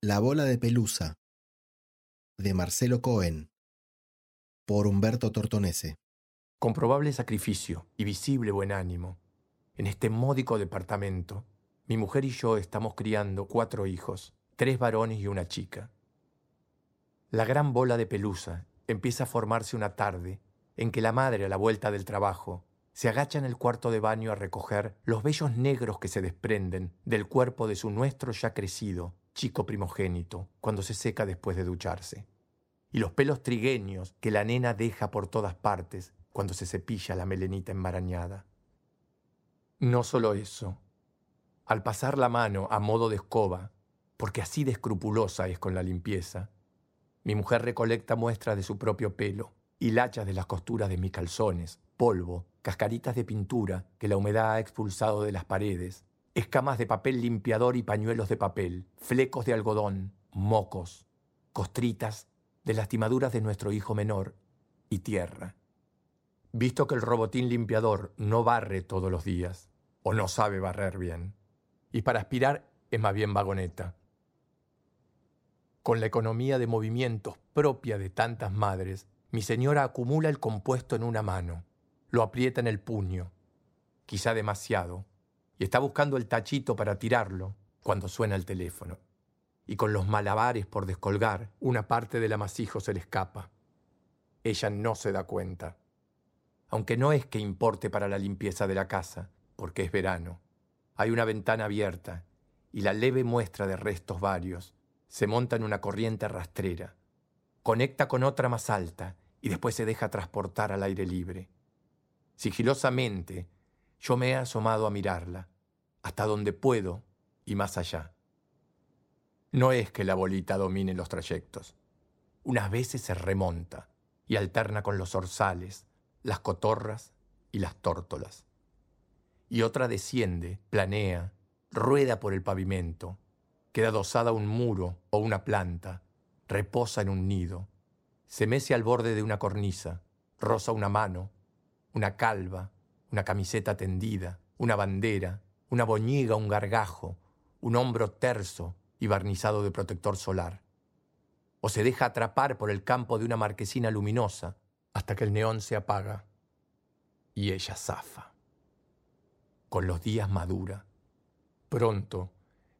La bola de pelusa de Marcelo Cohen por Humberto Tortonese. Comprobable sacrificio y visible buen ánimo. En este módico departamento, mi mujer y yo estamos criando cuatro hijos, tres varones y una chica. La gran bola de pelusa empieza a formarse una tarde en que la madre a la vuelta del trabajo se agacha en el cuarto de baño a recoger los vellos negros que se desprenden del cuerpo de su nuestro ya crecido chico primogénito cuando se seca después de ducharse, y los pelos trigueños que la nena deja por todas partes cuando se cepilla la melenita enmarañada. No solo eso, al pasar la mano a modo de escoba, porque así de escrupulosa es con la limpieza, mi mujer recolecta muestras de su propio pelo, hilachas de las costuras de mis calzones, polvo, cascaritas de pintura que la humedad ha expulsado de las paredes, escamas de papel limpiador y pañuelos de papel, flecos de algodón, mocos, costritas de lastimaduras de nuestro hijo menor y tierra. Visto que el robotín limpiador no barre todos los días, o no sabe barrer bien, y para aspirar es más bien vagoneta. Con la economía de movimientos propia de tantas madres, mi señora acumula el compuesto en una mano, lo aprieta en el puño, quizá demasiado, y está buscando el tachito para tirarlo cuando suena el teléfono. Y con los malabares por descolgar, una parte del amasijo se le escapa. Ella no se da cuenta. Aunque no es que importe para la limpieza de la casa, porque es verano. Hay una ventana abierta y la leve muestra de restos varios se monta en una corriente rastrera. Conecta con otra más alta y después se deja transportar al aire libre. Sigilosamente, yo me he asomado a mirarla, hasta donde puedo y más allá. No es que la bolita domine los trayectos. Unas veces se remonta y alterna con los orzales, las cotorras y las tórtolas. Y otra desciende, planea, rueda por el pavimento, queda dosada un muro o una planta, reposa en un nido, se mece al borde de una cornisa, roza una mano, una calva, una camiseta tendida, una bandera, una boñiga, un gargajo, un hombro terso y barnizado de protector solar. O se deja atrapar por el campo de una marquesina luminosa hasta que el neón se apaga y ella zafa. Con los días madura. Pronto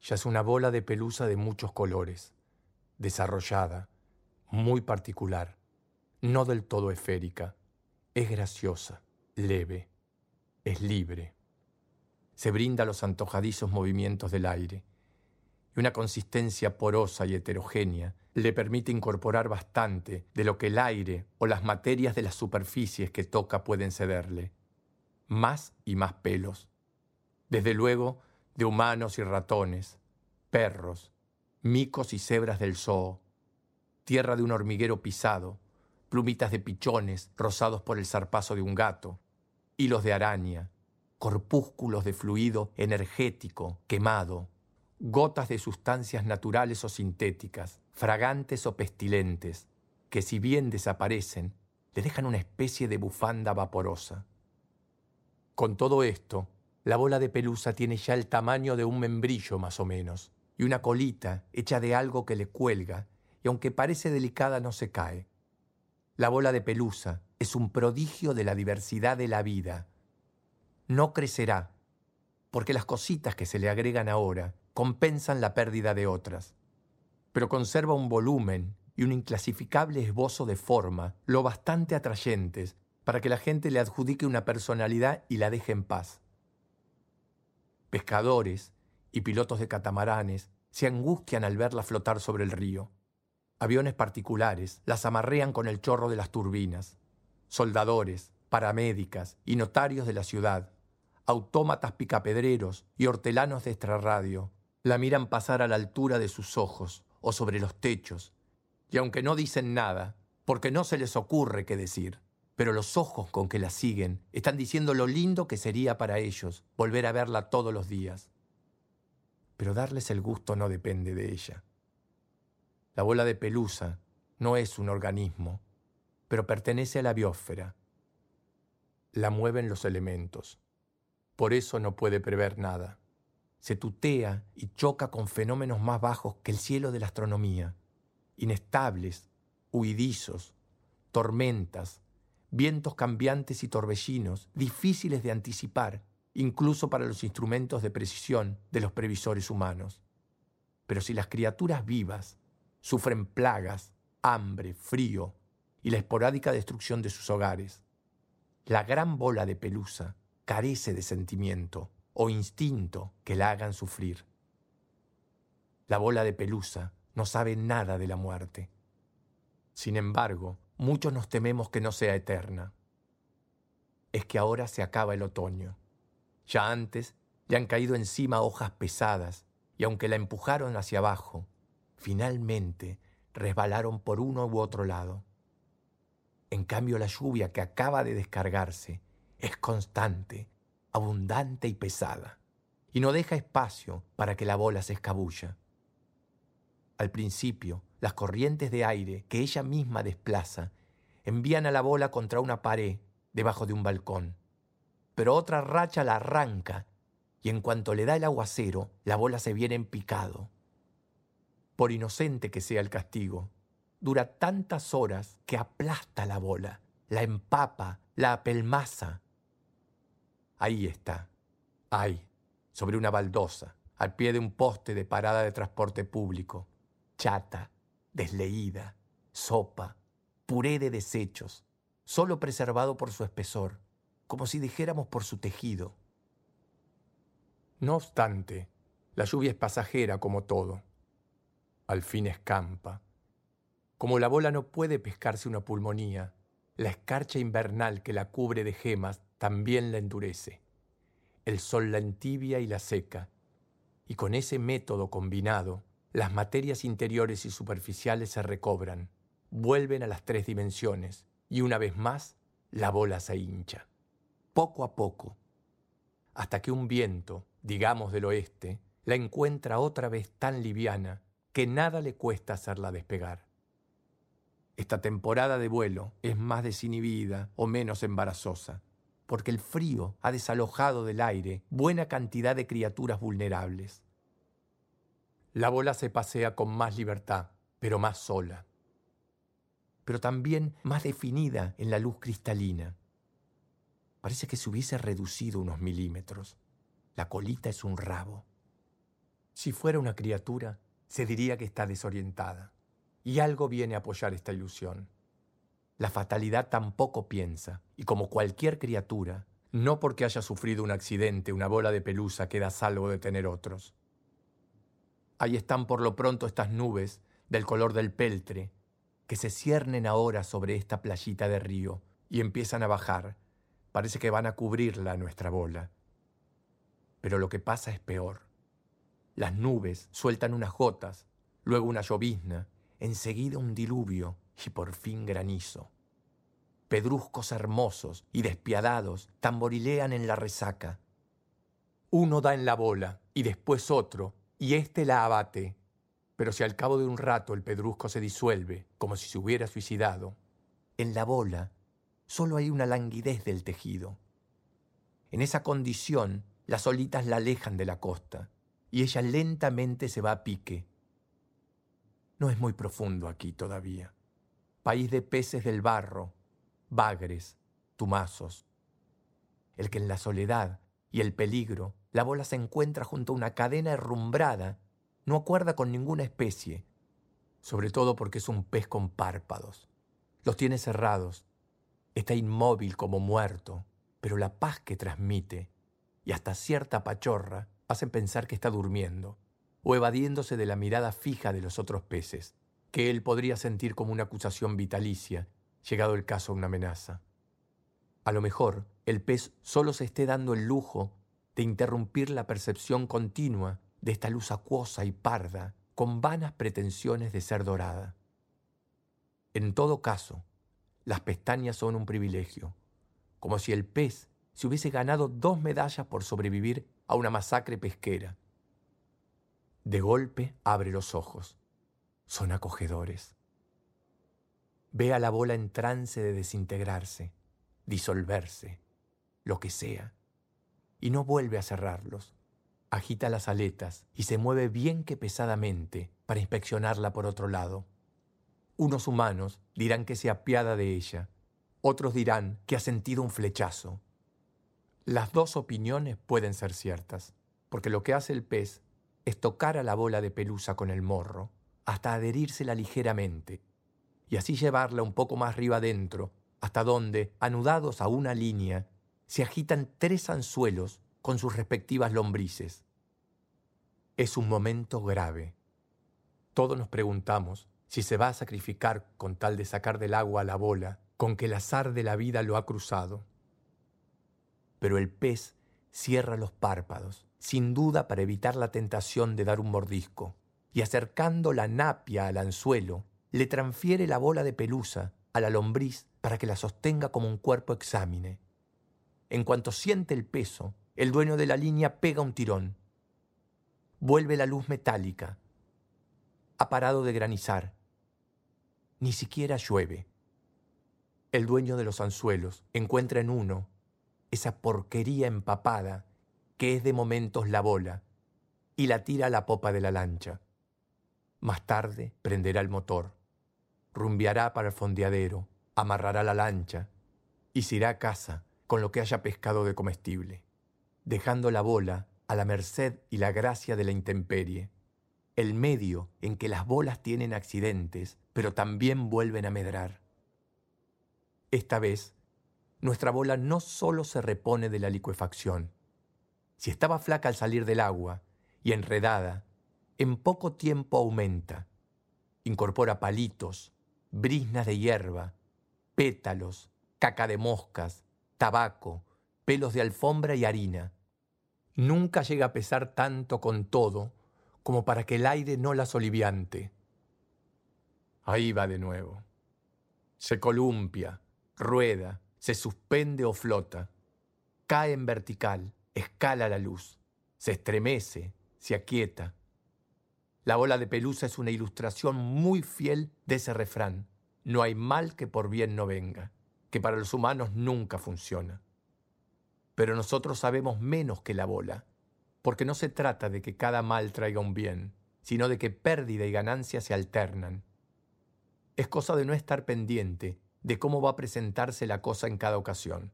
ya es una bola de pelusa de muchos colores, desarrollada, muy particular, no del todo esférica, es graciosa, leve, es libre. Se brinda a los antojadizos movimientos del aire y una consistencia porosa y heterogénea le permite incorporar bastante de lo que el aire o las materias de las superficies que toca pueden cederle. Más y más pelos. Desde luego, de humanos y ratones, perros, micos y cebras del zoo, tierra de un hormiguero pisado, plumitas de pichones rozados por el zarpazo de un gato, hilos de araña, corpúsculos de fluido energético, quemado, gotas de sustancias naturales o sintéticas, fragantes o pestilentes, que si bien desaparecen, le dejan una especie de bufanda vaporosa. Con todo esto, la bola de pelusa tiene ya el tamaño de un membrillo más o menos, y una colita hecha de algo que le cuelga, y aunque parece delicada no se cae. La bola de pelusa es un prodigio de la diversidad de la vida. No crecerá, porque las cositas que se le agregan ahora compensan la pérdida de otras, pero conserva un volumen y un inclasificable esbozo de forma lo bastante atrayentes para que la gente le adjudique una personalidad y la deje en paz. Pescadores y pilotos de catamaranes se angustian al verla flotar sobre el río. Aviones particulares las amarrean con el chorro de las turbinas. Soldadores, paramédicas y notarios de la ciudad, autómatas picapedreros y hortelanos de extrarradio, la miran pasar a la altura de sus ojos o sobre los techos, y aunque no dicen nada, porque no se les ocurre qué decir, pero los ojos con que la siguen están diciendo lo lindo que sería para ellos volver a verla todos los días. Pero darles el gusto no depende de ella. La bola de pelusa no es un organismo, pero pertenece a la biosfera. La mueven los elementos. Por eso no puede prever nada. se tutea y choca con fenómenos más bajos que el cielo de la astronomía, inestables, huidizos, tormentas, vientos cambiantes y torbellinos, difíciles de anticipar, incluso para los instrumentos de precisión de los previsores humanos. Pero si las criaturas vivas sufren plagas, hambre, frío y la esporádica destrucción de sus hogares, la gran bola de pelusa carece de sentimiento o instinto que la hagan sufrir. La bola de pelusa no sabe nada de la muerte. Sin embargo, muchos nos tememos que no sea eterna. Es que ahora se acaba el otoño. Ya antes le han caído encima hojas pesadas y aunque la empujaron hacia abajo, finalmente resbalaron por uno u otro lado. En cambio la lluvia que acaba de descargarse es constante, abundante y pesada, y no deja espacio para que la bola se escabulla. Al principio, las corrientes de aire que ella misma desplaza envían a la bola contra una pared debajo de un balcón, pero otra racha la arranca y en cuanto le da el aguacero, la bola se viene en picado. Por inocente que sea el castigo, dura tantas horas que aplasta la bola, la empapa, la apelmaza. Ahí está, ahí, sobre una baldosa, al pie de un poste de parada de transporte público, chata, desleída, sopa, puré de desechos, solo preservado por su espesor, como si dijéramos por su tejido. No obstante, la lluvia es pasajera como todo. Al fin escampa. Como la bola no puede pescarse una pulmonía, la escarcha invernal que la cubre de gemas también la endurece. El sol la entibia y la seca, y con ese método combinado, las materias interiores y superficiales se recobran, vuelven a las tres dimensiones, y una vez más la bola se hincha. Poco a poco, hasta que un viento, digamos del oeste, la encuentra otra vez tan liviana que nada le cuesta hacerla despegar. Esta temporada de vuelo es más desinhibida o menos embarazosa, porque el frío ha desalojado del aire buena cantidad de criaturas vulnerables. La bola se pasea con más libertad, pero más sola, pero también más definida en la luz cristalina. Parece que se hubiese reducido unos milímetros. La colita es un rabo. Si fuera una criatura, se diría que está desorientada. Y algo viene a apoyar esta ilusión. La fatalidad tampoco piensa, y como cualquier criatura, no porque haya sufrido un accidente, una bola de pelusa queda salvo de tener otros. Ahí están por lo pronto estas nubes del color del peltre, que se ciernen ahora sobre esta playita de río y empiezan a bajar. Parece que van a cubrirla nuestra bola. Pero lo que pasa es peor. Las nubes sueltan unas gotas, luego una llovizna, enseguida un diluvio y por fin granizo. Pedruscos hermosos y despiadados tamborilean en la resaca. Uno da en la bola y después otro, y éste la abate. Pero si al cabo de un rato el pedrusco se disuelve, como si se hubiera suicidado, en la bola solo hay una languidez del tejido. En esa condición las olitas la alejan de la costa y ella lentamente se va a pique. No es muy profundo aquí todavía. País de peces del barro, bagres, tumazos. El que en la soledad y el peligro la bola se encuentra junto a una cadena herrumbrada, no acuerda con ninguna especie, sobre todo porque es un pez con párpados. Los tiene cerrados, está inmóvil como muerto, pero la paz que transmite y hasta cierta pachorra hacen pensar que está durmiendo o evadiéndose de la mirada fija de los otros peces, que él podría sentir como una acusación vitalicia, llegado el caso a una amenaza. A lo mejor el pez solo se esté dando el lujo de interrumpir la percepción continua de esta luz acuosa y parda, con vanas pretensiones de ser dorada. En todo caso, las pestañas son un privilegio, como si el pez se hubiese ganado dos medallas por sobrevivir a una masacre pesquera. De golpe abre los ojos. Son acogedores. Ve a la bola en trance de desintegrarse, disolverse, lo que sea, y no vuelve a cerrarlos. agita las aletas y se mueve bien que pesadamente para inspeccionarla por otro lado. Unos humanos dirán que se apiada de ella, otros dirán que ha sentido un flechazo. Las dos opiniones pueden ser ciertas, porque lo que hace el pez es tocar a la bola de pelusa con el morro, hasta adherírsela ligeramente, y así llevarla un poco más arriba adentro, hasta donde, anudados a una línea, se agitan tres anzuelos con sus respectivas lombrices. Es un momento grave. Todos nos preguntamos si se va a sacrificar con tal de sacar del agua a la bola con que el azar de la vida lo ha cruzado. Pero el pez cierra los párpados, sin duda para evitar la tentación de dar un mordisco, y acercando la napia al anzuelo, le transfiere la bola de pelusa a la lombriz para que la sostenga como un cuerpo exámine. En cuanto siente el peso, el dueño de la línea pega un tirón. Vuelve la luz metálica. Ha parado de granizar. Ni siquiera llueve. El dueño de los anzuelos encuentra en uno esa porquería empapada que es de momentos la bola y la tira a la popa de la lancha. Más tarde prenderá el motor, rumbeará para el fondeadero, amarrará la lancha y se irá a casa con lo que haya pescado de comestible, dejando la bola a la merced y la gracia de la intemperie, el medio en que las bolas tienen accidentes, pero también vuelven a medrar. Esta vez, nuestra bola no solo se repone de la licuefacción. Si estaba flaca al salir del agua y enredada, en poco tiempo aumenta. Incorpora palitos, brisnas de hierba, pétalos, caca de moscas, tabaco, pelos de alfombra y harina. Nunca llega a pesar tanto con todo como para que el aire no la soliviante. Ahí va de nuevo. Se columpia, rueda, se suspende o flota, cae en vertical, escala la luz, se estremece, se aquieta. La bola de pelusa es una ilustración muy fiel de ese refrán. No hay mal que por bien no venga, que para los humanos nunca funciona. Pero nosotros sabemos menos que la bola, porque no se trata de que cada mal traiga un bien, sino de que pérdida y ganancia se alternan. Es cosa de no estar pendiente de cómo va a presentarse la cosa en cada ocasión.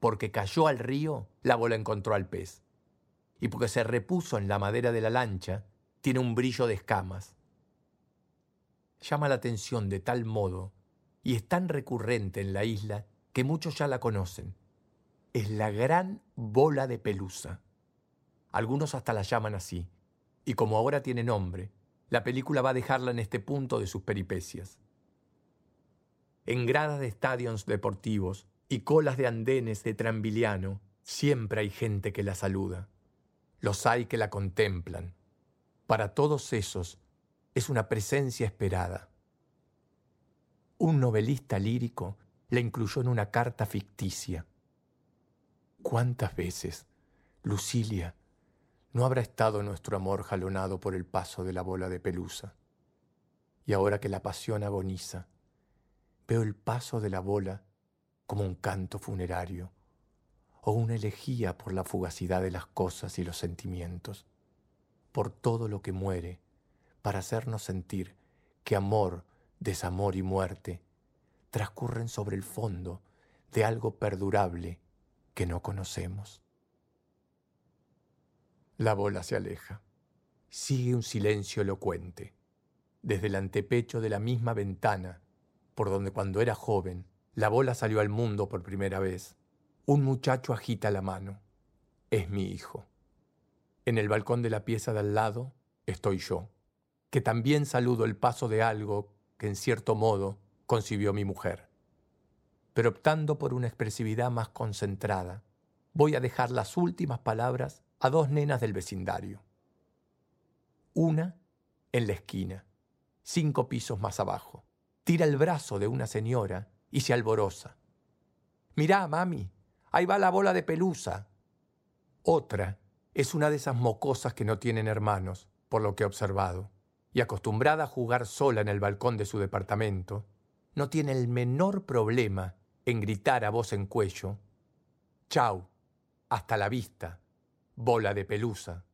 Porque cayó al río, la bola encontró al pez. Y porque se repuso en la madera de la lancha, tiene un brillo de escamas. Llama la atención de tal modo y es tan recurrente en la isla que muchos ya la conocen. Es la gran bola de pelusa. Algunos hasta la llaman así, y como ahora tiene nombre, la película va a dejarla en este punto de sus peripecias en gradas de estadios deportivos y colas de andenes de tranviliano, siempre hay gente que la saluda. Los hay que la contemplan. Para todos esos es una presencia esperada. Un novelista lírico la incluyó en una carta ficticia. ¿Cuántas veces, Lucilia, no habrá estado nuestro amor jalonado por el paso de la bola de pelusa? Y ahora que la pasión agoniza, veo el paso de la bola como un canto funerario o una elegía por la fugacidad de las cosas y los sentimientos, por todo lo que muere, para hacernos sentir que amor, desamor y muerte transcurren sobre el fondo de algo perdurable que no conocemos. La bola se aleja. Sigue un silencio elocuente. Desde el antepecho de la misma ventana por donde cuando era joven la bola salió al mundo por primera vez, un muchacho agita la mano. Es mi hijo. En el balcón de la pieza de al lado estoy yo, que también saludo el paso de algo que en cierto modo concibió mi mujer. Pero optando por una expresividad más concentrada, voy a dejar las últimas palabras a dos nenas del vecindario. Una en la esquina, cinco pisos más abajo tira el brazo de una señora y se alboroza. Mirá, mami, ahí va la bola de pelusa. Otra es una de esas mocosas que no tienen hermanos, por lo que he observado, y acostumbrada a jugar sola en el balcón de su departamento, no tiene el menor problema en gritar a voz en cuello, Chau, hasta la vista, bola de pelusa.